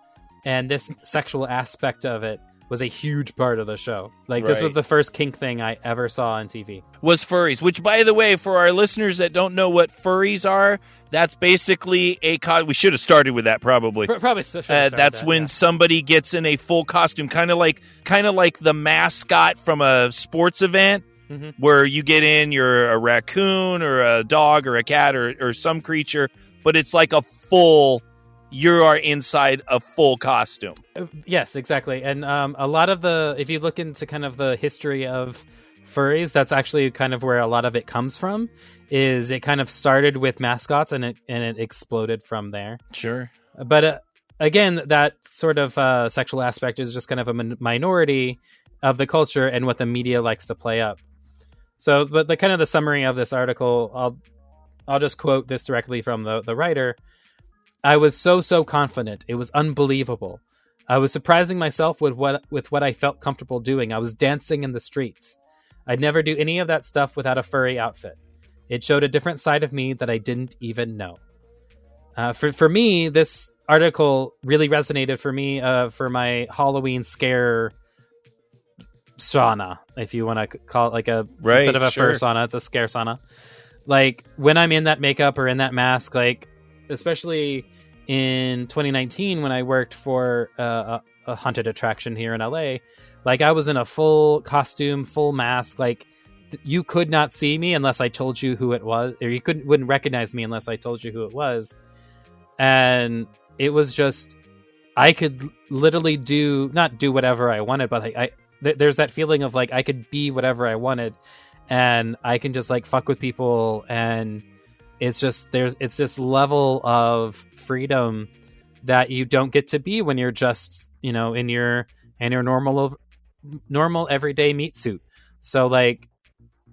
and this sexual aspect of it was a huge part of the show. Like this was the first kink thing I ever saw on TV. was furries. Which, by the way, for our listeners that don't know what furries are, that's basically a co- we should have started with that probably. Pro- Probably should Uh, that's that, when yeah. somebody gets in a full costume, kind of like kind of like the mascot from a sports event, Mhm. where you get in, you're a raccoon or a dog or a cat or or some creature, but it's like a full you are inside a full costume. Uh, Yes, exactly. And um, a lot of the, if you look into kind of the history of furries, that's actually kind of where a lot of it comes from. Is it kind of started with mascots and it and it exploded from there. Sure. But uh, again, that sort of uh, sexual aspect is just kind of a min- minority of the culture and what the media likes to play up. So, but the kind of the summary of this article, I'll I'll just quote this directly from the the writer. I was so so confident. It was unbelievable. I was surprising myself with what with what I felt comfortable doing. I was dancing in the streets. I'd never do any of that stuff without a furry outfit. It showed a different side of me that I didn't even know. Uh, for for me, this article really resonated for me uh, for my Halloween scare sauna, if you want to call it like a Right, instead of a sure. fursona, it's a scare sauna. Like when I'm in that makeup or in that mask, like especially in 2019 when I worked for uh, a, a haunted attraction here in LA, like I was in a full costume, full mask, like you could not see me unless I told you who it was, or you couldn't wouldn't recognize me unless I told you who it was. And it was just, I could literally do not do whatever I wanted, but like I th- there's that feeling of like I could be whatever I wanted, and I can just like fuck with people, and it's just there's it's this level of freedom that you don't get to be when you're just you know in your in your normal normal everyday meat suit. So like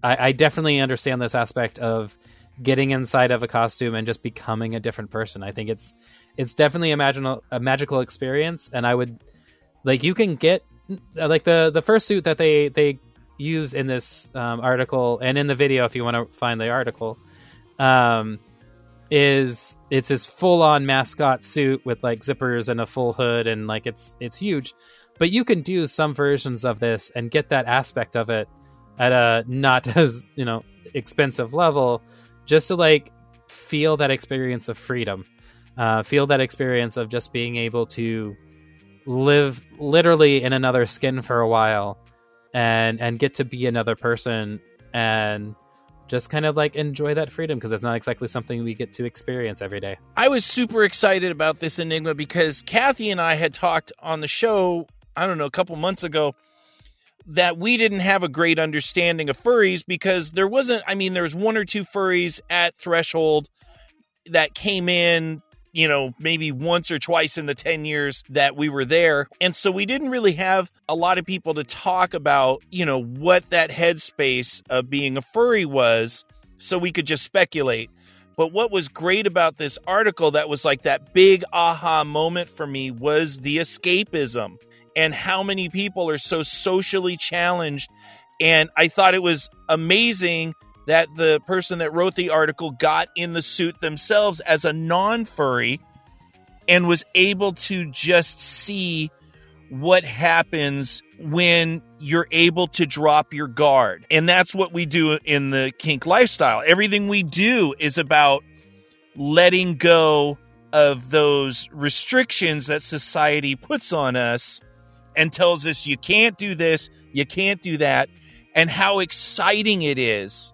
I, I definitely understand this aspect of getting inside of a costume and just becoming a different person. I think it's it's definitely a magical a magical experience, and I would like you can get like the the first suit that they they use in this um, article and in the video if you want to find the article um is it's this full on mascot suit with like zippers and a full hood and like it's it's huge but you can do some versions of this and get that aspect of it at a not as you know expensive level just to like feel that experience of freedom uh, feel that experience of just being able to live literally in another skin for a while and and get to be another person and just kind of like enjoy that freedom because it's not exactly something we get to experience every day. I was super excited about this enigma because Kathy and I had talked on the show, I don't know, a couple months ago, that we didn't have a great understanding of furries because there wasn't, I mean, there was one or two furries at Threshold that came in, you know, maybe once or twice in the 10 years that we were there. And so we didn't really have a lot of people to talk about, you know, what that headspace of being a furry was. So we could just speculate. But what was great about this article that was like that big aha moment for me was the escapism and how many people are so socially challenged. And I thought it was amazing that the person that wrote the article got in the suit themselves as a non furry and was able to just see what happens when you're able to drop your guard. And that's what we do in the kink lifestyle. Everything we do is about letting go of those restrictions that society puts on us and tells us you can't do this, you can't do that, and how exciting it is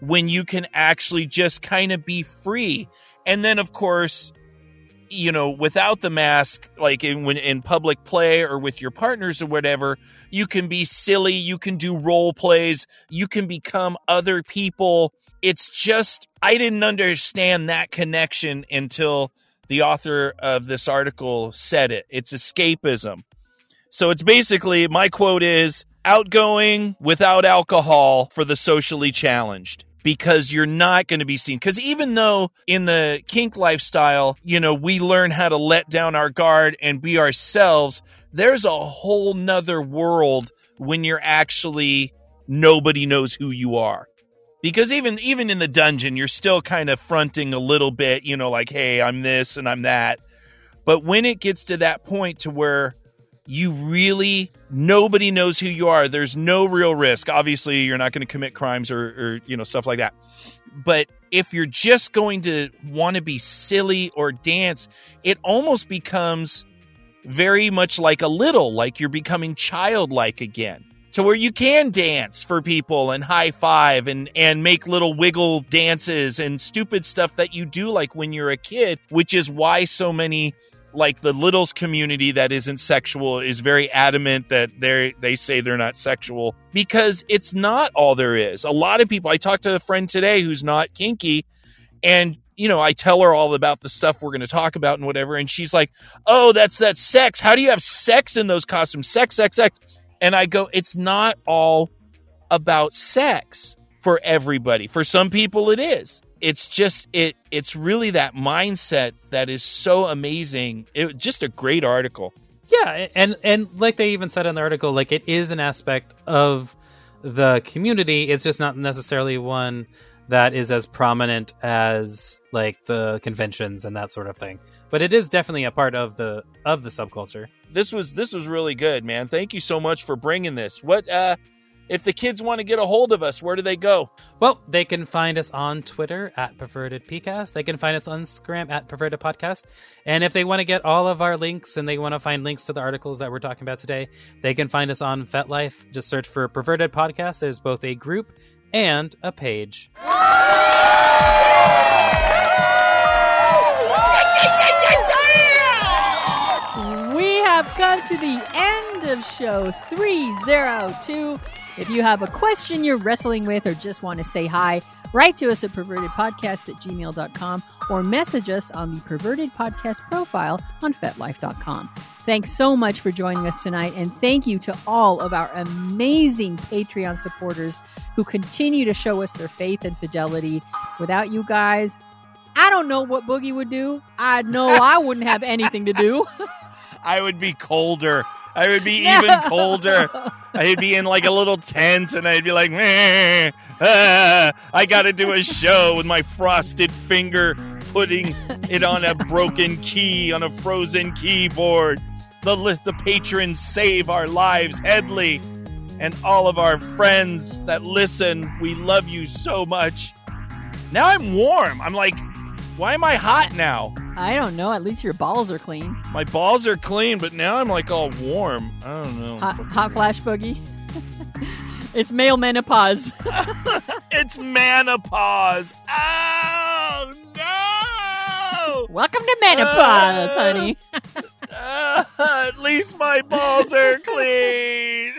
when you can actually just kind of be free. And then, of course, you know, without the mask, like in when in public play or with your partners or whatever, you can be silly, you can do role plays, you can become other people. It's just I didn't understand that connection until the author of this article said it. It's escapism. So it's basically my quote is outgoing without alcohol for the socially challenged because you're not going to be seen. Because even though in the kink lifestyle, you know, we learn how to let down our guard and be ourselves, there's a whole nother world when you're actually nobody knows who you are. Because even even in the dungeon, you're still kind of fronting a little bit, you know, like, hey, I'm this and I'm that. But when it gets to that point to where you really nobody knows who you are. There's no real risk. Obviously you're not going to commit crimes or, or you know stuff like that. But if you're just going to want to be silly or dance it almost becomes very much like a little like you're becoming childlike again to where you can dance for people and high five and and make little wiggle dances and stupid stuff that you do like when you're a kid, which is why so many like the littles community that isn't sexual is very adamant that they they say they're not sexual because it's not all there is. A lot of people I talked to a friend today who's not kinky and you know, I tell her all about the stuff we're going to talk about and whatever and she's like, "Oh, that's that sex. How do you have sex in those costumes? Sex, sex, sex." And I go, "It's not all about sex for everybody. For some people it is it's just it it's really that mindset that is so amazing it just a great article Yeah, and and like they even said in the article, like it is an aspect of the community. It's just not necessarily one that is as prominent as like the conventions and that sort of thing. But it is definitely a part of the of the subculture. this was this was really good man thank you so much for bringing this what uh if the kids want to get a hold of us where do they go Well, they can find us on Twitter at Perverted PCast. They can find us on Instagram at Perverted Podcast. And if they want to get all of our links and they want to find links to the articles that we're talking about today, they can find us on FetLife. Just search for Perverted Podcast. There's both a group and a page. Have come to the end of show 302. If you have a question you're wrestling with or just want to say hi, write to us at pervertedpodcast at gmail.com or message us on the Perverted Podcast profile on FetLife.com. Thanks so much for joining us tonight, and thank you to all of our amazing Patreon supporters who continue to show us their faith and fidelity. Without you guys, I don't know what Boogie would do. I know I wouldn't have anything to do. i would be colder. I would be even colder. I'd be in like a little tent and i'd be like "Meh, ah, i gotta do a show with my frosted finger putting it on a broken key on a frozen keyboard. The list the patrons save our lives headley and all of our friends that listen we love you so much. Now i'm warm. I'm like why am i hot now I don't know. At least your balls are clean. my balls are clean but now i'm like all warm i don't know Hot, hot flash boogie. it's male menopause. it's menopause oh no Welcome to menopause, Uh, honey. Ah, at least my balls are clean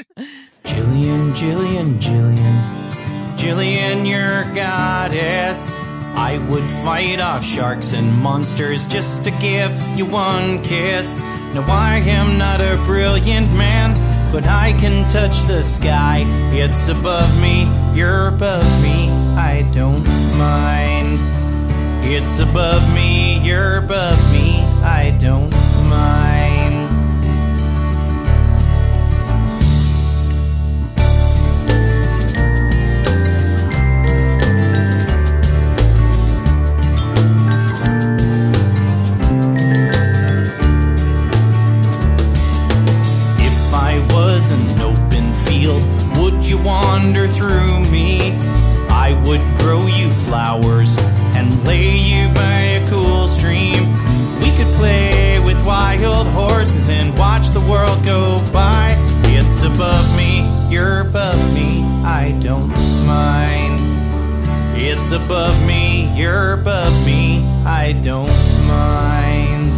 Jillian, Jillian, Jillian, Jillian, your goddess. I would fight off sharks and monsters just to give you one kiss. Now I am not a brilliant man, but I can touch the sky. It's above me, you're above me, I don't mind. It's above me, you're above me, I don't mind. Through me? I would grow you flowers and lay you by a cool stream. We could play with wild horses and watch the world go by. It's above me, you're above me, I don't mind. It's above me, you're above me, I don't mind.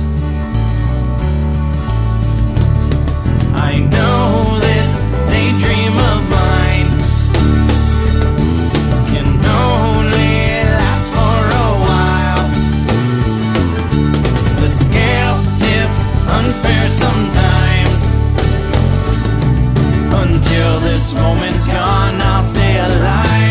I know Until this moment's gone, I'll stay alive